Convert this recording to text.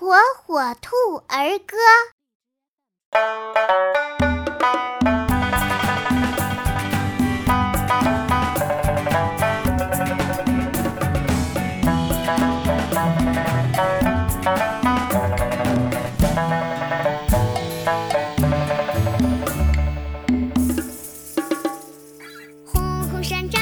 火火兔儿歌》。山楂。